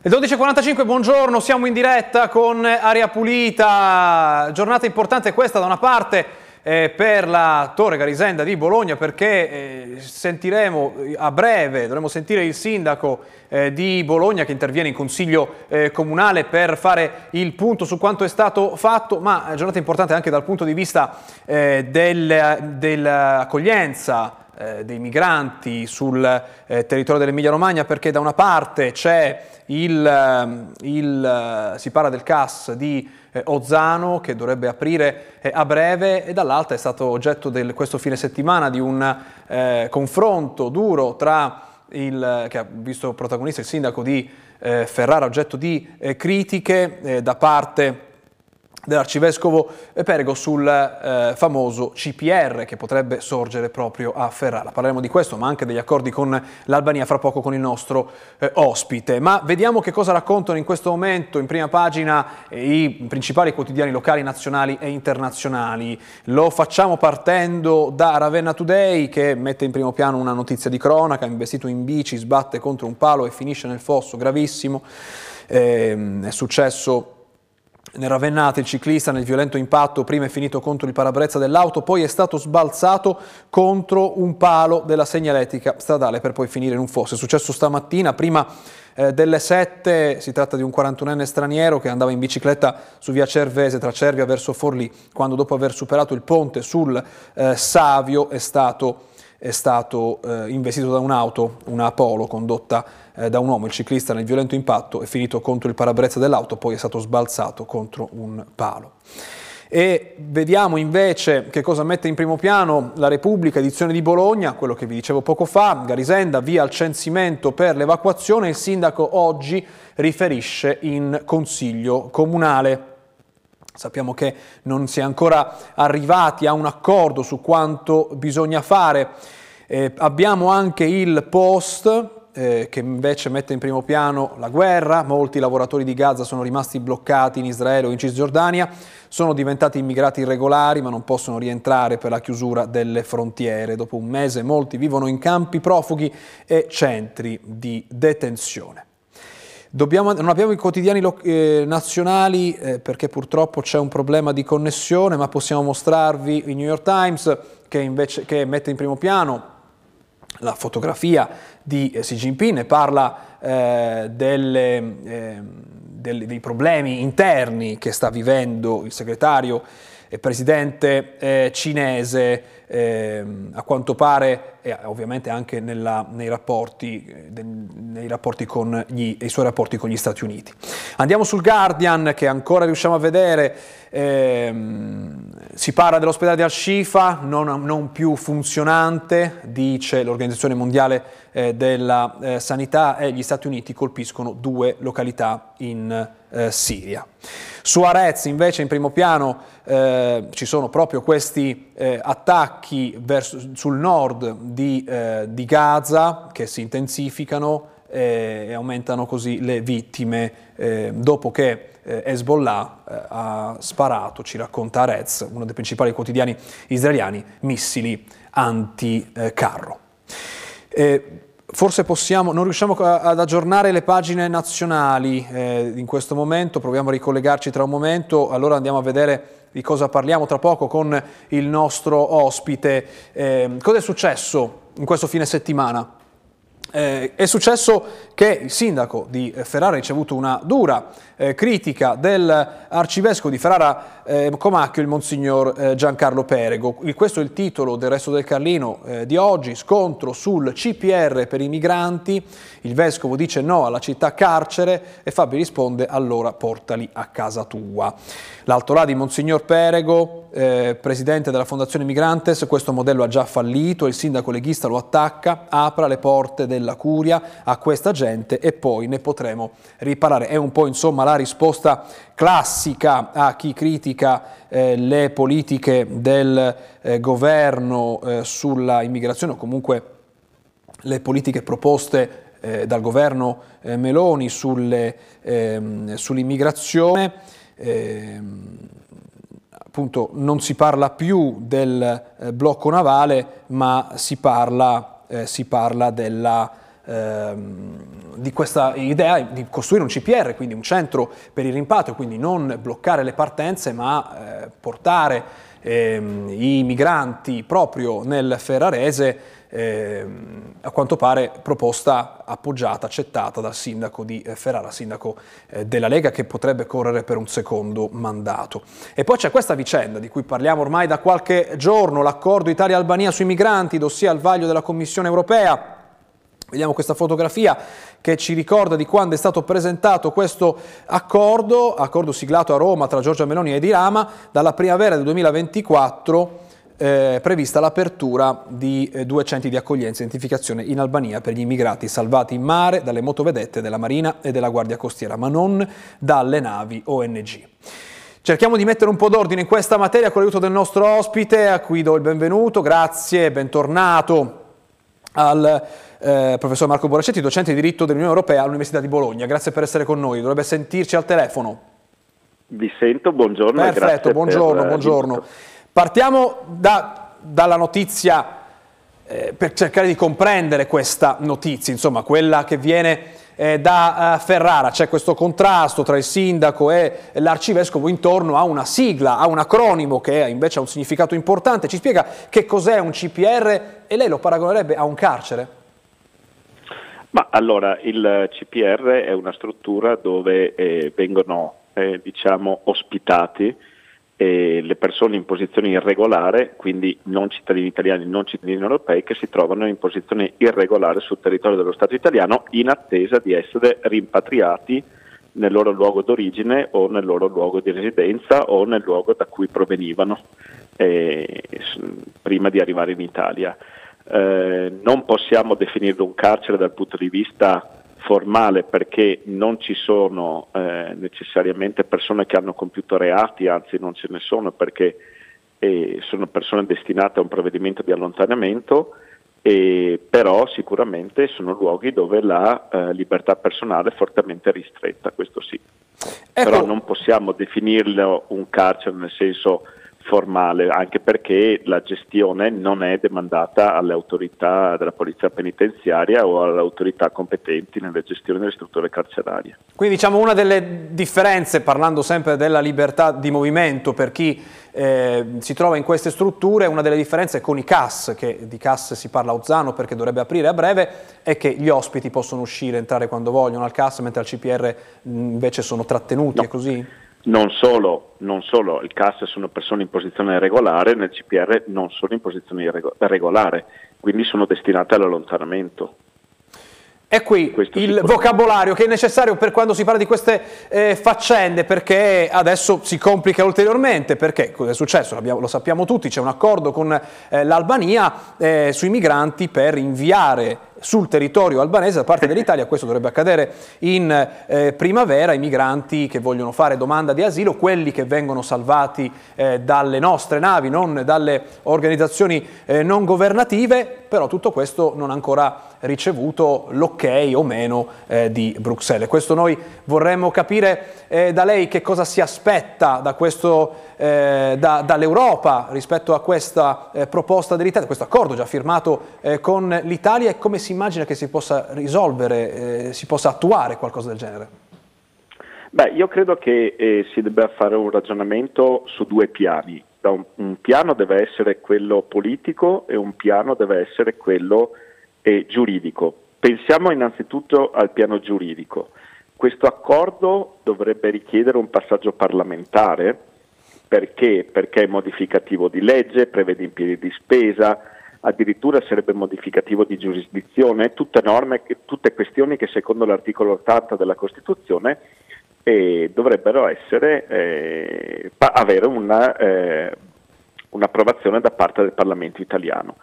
Le 12.45, buongiorno, siamo in diretta con Aria Pulita, giornata importante questa da una parte eh, per la Torre Garisenda di Bologna perché eh, sentiremo a breve, dovremo sentire il sindaco eh, di Bologna che interviene in consiglio eh, comunale per fare il punto su quanto è stato fatto, ma giornata importante anche dal punto di vista eh, del, dell'accoglienza eh, dei migranti sul eh, territorio dell'Emilia Romagna perché da una parte c'è il, ehm, il, si parla del CAS di eh, Ozzano che dovrebbe aprire eh, a breve e dall'altra è stato oggetto del, questo fine settimana di un eh, confronto duro tra il, che ha visto protagonista il sindaco di eh, Ferrara, oggetto di critiche da parte dell'arcivescovo Perego sul eh, famoso CPR che potrebbe sorgere proprio a Ferrara. Parleremo di questo, ma anche degli accordi con l'Albania fra poco con il nostro eh, ospite. Ma vediamo che cosa raccontano in questo momento in prima pagina i principali quotidiani locali, nazionali e internazionali. Lo facciamo partendo da Ravenna Today che mette in primo piano una notizia di cronaca, investito in bici, sbatte contro un palo e finisce nel fosso, gravissimo. Ehm, è successo nel Ravennate il ciclista nel violento impatto prima è finito contro il parabrezza dell'auto, poi è stato sbalzato contro un palo della segnaletica stradale per poi finire in un fosso. È successo stamattina, prima eh, delle 7, si tratta di un 41enne straniero che andava in bicicletta su via Cervese tra Cervia verso Forlì, quando dopo aver superato il ponte sul eh, Savio è stato è stato eh, investito da un'auto, una Polo condotta eh, da un uomo, il ciclista nel violento impatto è finito contro il parabrezza dell'auto, poi è stato sbalzato contro un palo. E vediamo invece che cosa mette in primo piano la Repubblica, edizione di Bologna, quello che vi dicevo poco fa, Garisenda via al censimento per l'evacuazione, il sindaco oggi riferisce in consiglio comunale. Sappiamo che non si è ancora arrivati a un accordo su quanto bisogna fare. Eh, abbiamo anche il post eh, che invece mette in primo piano la guerra, molti lavoratori di Gaza sono rimasti bloccati in Israele o in Cisgiordania, sono diventati immigrati irregolari ma non possono rientrare per la chiusura delle frontiere. Dopo un mese molti vivono in campi profughi e centri di detenzione. Dobbiamo, non abbiamo i quotidiani eh, nazionali eh, perché purtroppo c'è un problema di connessione, ma possiamo mostrarvi il New York Times che, invece, che mette in primo piano la fotografia di eh, Xi Jinping e parla eh, delle, eh, delle, dei problemi interni che sta vivendo il segretario presidente eh, cinese eh, a quanto pare e ovviamente anche nella, nei, rapporti, eh, de, nei rapporti con gli, i suoi rapporti con gli Stati Uniti. Andiamo sul Guardian che ancora riusciamo a vedere, ehm, si parla dell'ospedale di Al-Shifa, non, non, più funzionante, dice l'Organizzazione Mondiale eh, della eh, Sanità e gli Stati Uniti colpiscono due località in eh, Siria. Su Arez invece in primo piano eh, ci sono proprio questi eh, attacchi verso, sul nord di, eh, di, Gaza che si intensificano eh, e aumentano così le vittime eh, dopo che eh, Hezbollah ha sparato, ci racconta Arez, uno dei principali quotidiani israeliani, missili anticarro. Forse possiamo, non riusciamo ad aggiornare le pagine nazionali eh, in questo momento, proviamo a ricollegarci tra un momento, allora andiamo a vedere di cosa parliamo tra poco con il nostro ospite. Eh, cosa è successo in questo fine settimana? Eh, è successo che il sindaco di Ferrara ha ricevuto una dura eh, critica dell'arcivescovo di Ferrara eh, Comacchio, il monsignor eh, Giancarlo Perego. Questo è il titolo del Resto del Carlino eh, di oggi, scontro sul CPR per i migranti, il vescovo dice no alla città carcere e Fabio risponde allora portali a casa tua. L'alto là di Monsignor Perego, eh, presidente della Fondazione Migrantes, questo modello ha già fallito, il sindaco leghista lo attacca, apra le porte della curia a questa gente e poi ne potremo riparare. È un po' insomma la risposta classica a chi critica eh, le politiche del eh, governo eh, sulla immigrazione o comunque le politiche proposte eh, dal governo eh, Meloni sulle, ehm, sull'immigrazione. Appunto non si parla più del eh, blocco navale, ma si parla, si parla della ehm, di questa idea di costruire un CPR, quindi un centro per il rimpatrio, quindi non bloccare le partenze ma eh, portare ehm, i migranti proprio nel Ferrarese, ehm, a quanto pare proposta appoggiata, accettata dal sindaco di eh, Ferrara, sindaco eh, della Lega che potrebbe correre per un secondo mandato. E poi c'è questa vicenda di cui parliamo ormai da qualche giorno, l'accordo Italia-Albania sui migranti, dossier al vaglio della Commissione europea. Vediamo questa fotografia che ci ricorda di quando è stato presentato questo accordo, accordo siglato a Roma tra Giorgia Meloni e Di Rama, dalla primavera del 2024 eh, prevista l'apertura di eh, due centri di accoglienza e identificazione in Albania per gli immigrati salvati in mare dalle motovedette della Marina e della Guardia Costiera, ma non dalle navi ONG. Cerchiamo di mettere un po' d'ordine in questa materia con l'aiuto del nostro ospite, a cui do il benvenuto, grazie, bentornato al eh, professor Marco Boracetti, docente di diritto dell'Unione Europea all'Università di Bologna. Grazie per essere con noi, dovrebbe sentirci al telefono. Vi sento, buongiorno. Perfetto, buongiorno, buongiorno. Partiamo da, dalla notizia eh, per cercare di comprendere questa notizia, insomma quella che viene eh, da uh, Ferrara, c'è questo contrasto tra il sindaco e l'arcivescovo intorno a una sigla, a un acronimo che invece ha un significato importante. Ci spiega che cos'è un CPR e lei lo paragonerebbe a un carcere? Ma allora il CPR è una struttura dove eh, vengono eh, diciamo, ospitati eh, le persone in posizione irregolare, quindi non cittadini italiani, non cittadini europei, che si trovano in posizione irregolare sul territorio dello Stato italiano in attesa di essere rimpatriati nel loro luogo d'origine o nel loro luogo di residenza o nel luogo da cui provenivano eh, prima di arrivare in Italia. Eh, non possiamo definirlo un carcere dal punto di vista formale perché non ci sono eh, necessariamente persone che hanno compiuto reati, anzi non ce ne sono perché eh, sono persone destinate a un provvedimento di allontanamento, eh, però sicuramente sono luoghi dove la eh, libertà personale è fortemente ristretta, questo sì. Ecco. Però non possiamo definirlo un carcere nel senso formale, anche perché la gestione non è demandata alle autorità della polizia penitenziaria o alle autorità competenti nella gestione delle strutture carcerarie. Quindi diciamo una delle differenze, parlando sempre della libertà di movimento per chi eh, si trova in queste strutture, una delle differenze con i CAS, che di CAS si parla a Ozzano perché dovrebbe aprire a breve, è che gli ospiti possono uscire, entrare quando vogliono al CAS, mentre al CPR invece sono trattenuti, no. è così? Non solo, non solo, il CAS sono persone in posizione regolare, nel CPR non sono in posizione regolare, quindi sono destinate all'allontanamento. È qui Questo il vocabolario che è necessario per quando si parla di queste eh, faccende, perché adesso si complica ulteriormente, perché cosa è successo? Lo sappiamo tutti, c'è un accordo con eh, l'Albania eh, sui migranti per inviare sul territorio albanese da parte dell'Italia, questo dovrebbe accadere in eh, primavera, i migranti che vogliono fare domanda di asilo, quelli che vengono salvati eh, dalle nostre navi, non dalle organizzazioni eh, non governative, però tutto questo non ha ancora ricevuto l'ok o meno eh, di Bruxelles. Questo noi vorremmo capire eh, da lei che cosa si aspetta da eh, da, dall'Europa rispetto a questa proposta dell'Italia, questo accordo già firmato con l'Italia e come si immagina che si possa risolvere, eh, si possa attuare qualcosa del genere? Beh, io credo che eh, si debba fare un ragionamento su due piani. Un, un, piano deve essere quello politico e un piano deve essere quello eh, giuridico. Pensiamo innanzitutto al piano giuridico. Questo accordo dovrebbe richiedere un passaggio parlamentare perché? Perché è modificativo di legge, prevede impieghi di spesa, addirittura sarebbe modificativo di giurisdizione, tutte, norme, tutte questioni che secondo l'articolo 80 della Costituzione eh, dovrebbero essere, eh, avere una, eh, un'approvazione da parte del Parlamento italiano.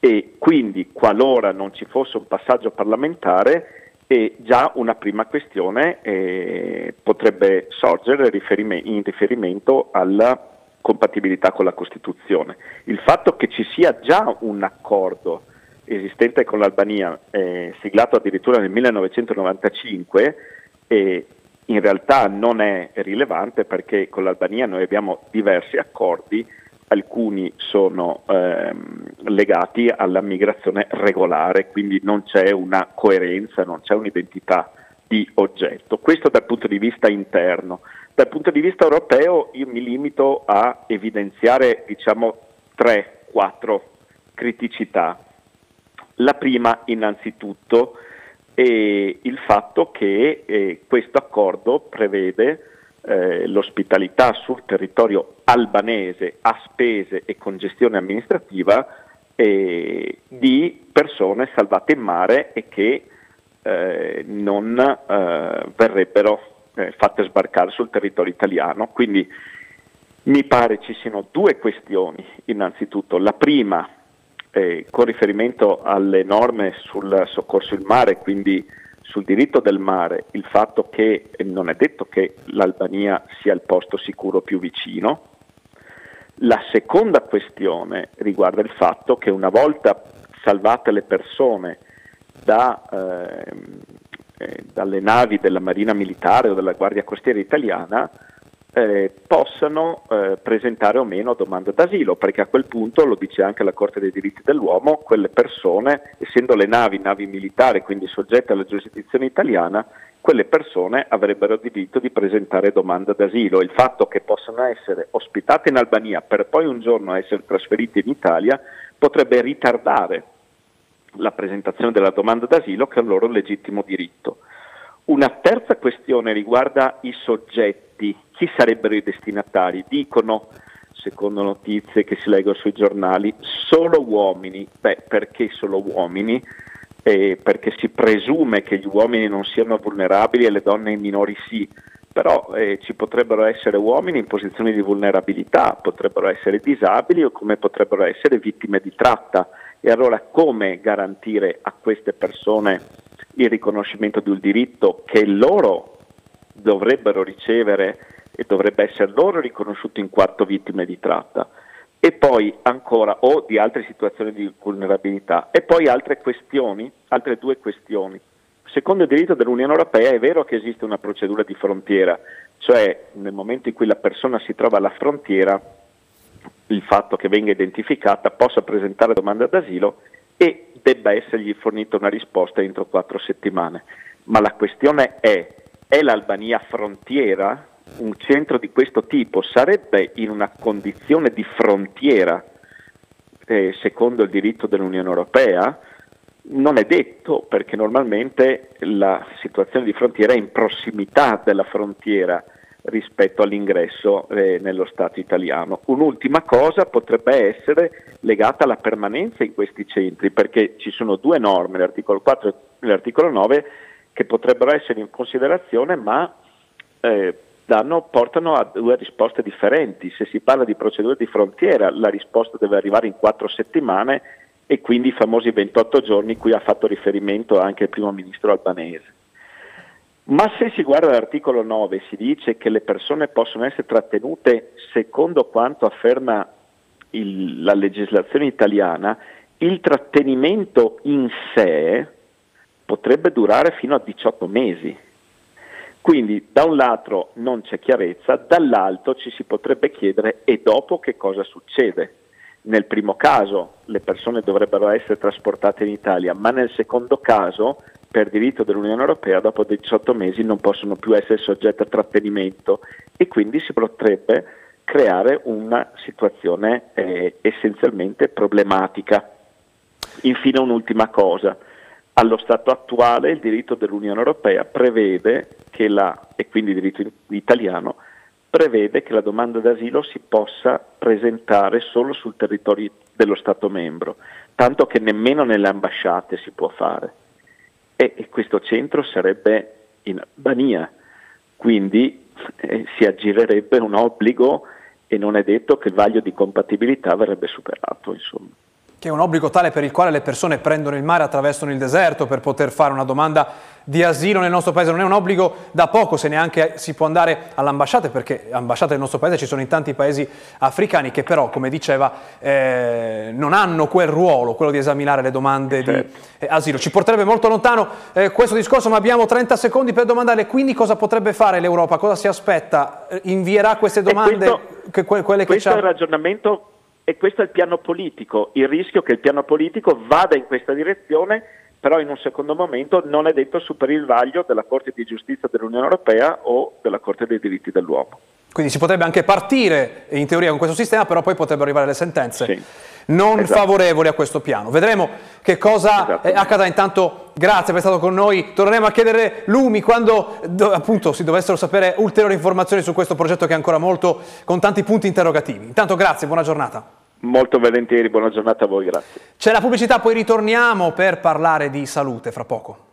E quindi qualora non ci fosse un passaggio parlamentare, e già una prima questione eh, potrebbe sorgere in riferimento alla compatibilità con la Costituzione. Il fatto che ci sia già un accordo esistente con l'Albania, eh, siglato addirittura nel 1995, eh, in realtà non è rilevante perché con l'Albania noi abbiamo diversi accordi alcuni sono ehm, legati alla migrazione regolare, quindi non c'è una coerenza, non c'è un'identità di oggetto. Questo dal punto di vista interno. Dal punto di vista europeo io mi limito a evidenziare diciamo, tre, quattro criticità. La prima innanzitutto è il fatto che eh, questo accordo prevede eh, l'ospitalità sul territorio albanese a spese e con gestione amministrativa eh, di persone salvate in mare e che eh, non eh, verrebbero eh, fatte sbarcare sul territorio italiano. Quindi mi pare ci siano due questioni innanzitutto. La prima eh, con riferimento alle norme sul soccorso in mare, quindi sul diritto del mare, il fatto che non è detto che l'Albania sia il posto sicuro più vicino. La seconda questione riguarda il fatto che una volta salvate le persone da, eh, eh, dalle navi della Marina Militare o della Guardia Costiera Italiana, eh, possano eh, presentare o meno domanda d'asilo, perché a quel punto, lo dice anche la Corte dei diritti dell'uomo, quelle persone, essendo le navi navi militari, quindi soggette alla giurisdizione italiana, quelle persone avrebbero diritto di presentare domanda d'asilo. Il fatto che possano essere ospitate in Albania per poi un giorno essere trasferite in Italia potrebbe ritardare la presentazione della domanda d'asilo, che è un loro legittimo diritto. Una terza questione riguarda i soggetti, chi sarebbero i destinatari? Dicono, secondo notizie che si leggono sui giornali, solo uomini. Beh, perché solo uomini? Eh, perché si presume che gli uomini non siano vulnerabili e le donne e i minori sì, però eh, ci potrebbero essere uomini in posizioni di vulnerabilità, potrebbero essere disabili o come potrebbero essere vittime di tratta. E allora come garantire a queste persone il riconoscimento di un diritto che loro dovrebbero ricevere e dovrebbe essere loro riconosciuto in quanto vittime di tratta e poi ancora o di altre situazioni di vulnerabilità e poi altre questioni, altre due questioni. Secondo il diritto dell'Unione Europea è vero che esiste una procedura di frontiera, cioè nel momento in cui la persona si trova alla frontiera il fatto che venga identificata possa presentare domanda d'asilo e debba essergli fornita una risposta entro quattro settimane. Ma la questione è, è l'Albania frontiera? Un centro di questo tipo sarebbe in una condizione di frontiera eh, secondo il diritto dell'Unione Europea? Non è detto perché normalmente la situazione di frontiera è in prossimità della frontiera rispetto all'ingresso eh, nello Stato italiano. Un'ultima cosa potrebbe essere legata alla permanenza in questi centri, perché ci sono due norme, l'articolo 4 e l'articolo 9, che potrebbero essere in considerazione, ma eh, danno, portano a due risposte differenti. Se si parla di procedure di frontiera, la risposta deve arrivare in quattro settimane e quindi i famosi 28 giorni cui ha fatto riferimento anche il primo ministro albanese. Ma se si guarda l'articolo 9 si dice che le persone possono essere trattenute secondo quanto afferma il, la legislazione italiana, il trattenimento in sé potrebbe durare fino a 18 mesi. Quindi da un lato non c'è chiarezza, dall'altro ci si potrebbe chiedere e dopo che cosa succede. Nel primo caso le persone dovrebbero essere trasportate in Italia, ma nel secondo caso per diritto dell'Unione Europea dopo 18 mesi non possono più essere soggetti a trattenimento e quindi si potrebbe creare una situazione eh, essenzialmente problematica. Infine un'ultima cosa. Allo stato attuale il diritto dell'Unione Europea prevede che la, e quindi il diritto italiano, prevede che la domanda d'asilo si possa presentare solo sul territorio dello Stato membro, tanto che nemmeno nelle ambasciate si può fare e, e questo centro sarebbe in Albania, quindi eh, si aggirerebbe un obbligo e non è detto che il vaglio di compatibilità verrebbe superato. Insomma che è un obbligo tale per il quale le persone prendono il mare, attraversano il deserto per poter fare una domanda di asilo nel nostro paese. Non è un obbligo da poco se neanche si può andare all'ambasciata, perché ambasciate del nostro paese ci sono in tanti paesi africani che però, come diceva, eh, non hanno quel ruolo, quello di esaminare le domande certo. di eh, asilo. Ci porterebbe molto lontano eh, questo discorso, ma abbiamo 30 secondi per domandare quindi cosa potrebbe fare l'Europa, cosa si aspetta? Invierà queste domande? Questo, che, quelle che questo è il ragionamento e questo è il piano politico, il rischio che il piano politico vada in questa direzione, però in un secondo momento non è detto superi il vaglio della Corte di Giustizia dell'Unione Europea o della Corte dei diritti dell'uomo. Quindi si potrebbe anche partire in teoria con questo sistema, però poi potrebbero arrivare le sentenze Sì. non Esatto. favorevoli a questo piano. Vedremo che cosa Esatto. eh, accadrà. Intanto grazie per essere stato con noi. Torneremo a chiedere lumi quando do- appunto si dovessero sapere ulteriori informazioni su questo progetto che è ancora molto con tanti punti interrogativi. Intanto grazie, buona giornata. Molto volentieri, buona giornata a voi, grazie. C'è la pubblicità, poi ritorniamo per parlare di salute fra poco.